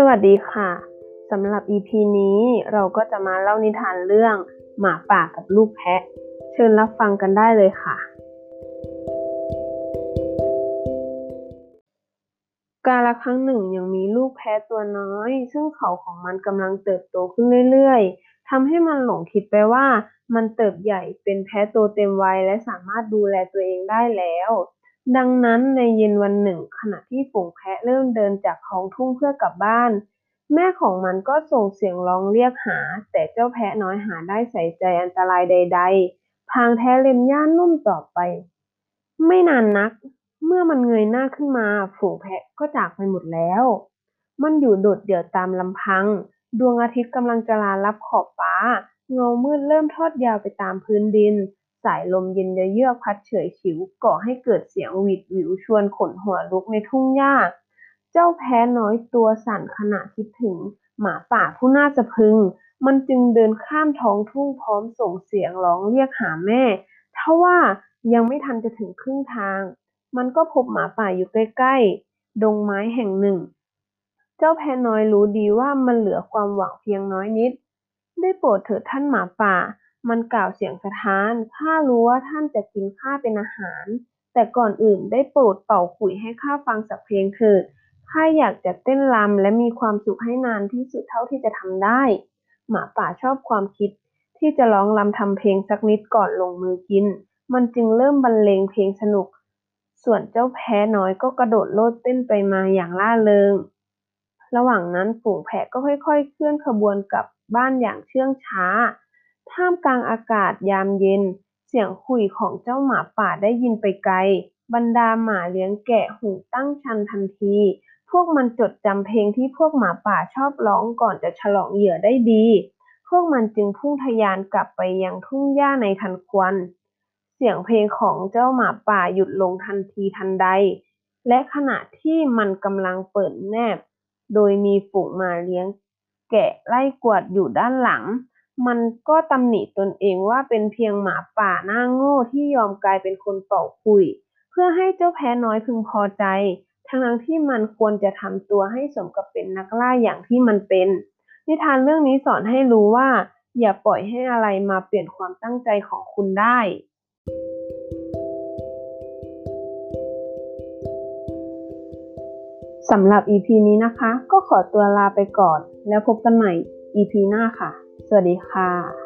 สวัสดีค่ะสำหรับ EP นี้เราก็จะมาเล่านิทานเรื่องหมาป่ากับลูกแพะ เชิญรับฟังกันได้เลยค่ะ กาลครั้งหนึ่งยังมีลูกแพะตัวน้อย ซึ่งเขาของมันกำลังเติบโตขึ้นเรื่อยๆทำให้มันหลงคิดไปว่ามันเติบใหญ่เป็นแพะโตเต็มวัยและสามารถดูแลตัวเองได้แล้ว ดังนั้นในเย็นวันหนึ่ง ขณะที่ฝูงแพะเริ่มเดินจากท้องทุ่งเพื่อกลับบ้าน แม่ของมันก็ส่งเสียงร้องเรียกหา แต่เจ้าแพะน้อยหาได้ใส่ใจอันตรายใด ๆ พางแท้เล็มหญ้านุ่มต่อไป ไม่นานนัก เมื่อมันเงยหน้าขึ้นมา ฝูงแพะก็จากไปหมดแล้ว มันอยู่โดดเดี่ยวตามลำพัง ดวงอาทิตย์กำลังจะลาลับขอบฟ้า เงามืดเริ่มทอดยาวไปตามพื้นดิน สายลมเย็นเยือกพัดเฉยฉิวก่อให้เกิดเสียงหวีดหวิวชวนขนหัวลุกในทุ่งหญ้า เจ้าแพ้น้อยตัวสั่นขณะคิดถึง หมาป่าผู้น่าจะพึง มันจึงเดินข้ามท้องทุ่งพร้อมส่งเสียงร้องเรียกหาแม่ทว่ายังไม่ทันจะถึงครึ่งทาง มันก็พบหมาป่าอยู่ใกล้ๆ ดงไม้แห่งหนึ่ง เจ้าแพน้อยรู้ดีว่ามันเหลือความหวังเพียงน้อยนิด ได้โปรดเถิดท่านหมาป่า มันกล่าวเสียงสะท้าน ข้ารู้ว่าท่านจะกินข้าเป็นอาหาร แต่ก่อนอื่นได้โปรดเป่าขลุ่ยให้ข้าฟังสักเพลงเถิด ข้าอยากจะเต้นรำและมีความสุขให้นานที่สุดเท่าที่จะทำได้ หมาป่าชอบความคิด ที่จะร้องรำทำเพลงสักนิดก่อนลงมือกิน มันจึงเริ่มบรรเลงเพลงสนุก ส่วนเจ้าแพะน้อยก็กระโดดโลดเต้นไปมาอย่างร่าเริง ระหว่างนั้นฝูงแพะก็ค่อย ๆ เคลื่อนขบวนกลับบ้านอย่างเชื่องช้า ท่ามกลางอากาศยามเย็น เสียงขุ่ยของเจ้าหมาป่าได้ยินไปไกล บรรดาหมาเลี้ยงแกะหูตั้งชันทันที พวกมันจดจำเพลงที่พวกหมาป่าชอบร้องก่อนจะฉลองเหยื่อได้ดี พวกมันจึงพุ่งทะยานกลับไปยังทุ่งหญ้าในทันควัน เสียงเพลงของเจ้าหมาป่าหยุดลงทันทีทันใด และขณะที่มันกำลังเปิดแนบ โดยมีฝูงหมาเลี้ยงแกะไล่กวดอยู่ด้านหลัง มันก็ตำหนิตนเองว่าเป็นเพียงหมาป่าหน้าโง่ที่ยอมกลายเป็นคนเป่าขลุ่ยเพื่อให้เจ้าแพ้น้อยพึงพอใจ ทั้งที่มันควรจะทำตัวให้สมกับเป็นนักล่าอย่างที่มันเป็น นิทานเรื่องนี้สอนให้รู้ว่า อย่าปล่อยให้อะไรมาเปลี่ยนความตั้งใจของคุณได้สำหรับ EP นี้นะคะ ก็ขอตัวลาไปก่อน แล้วพบกันใหม่ EP หน้าค่ะ สวัสดีค่ะ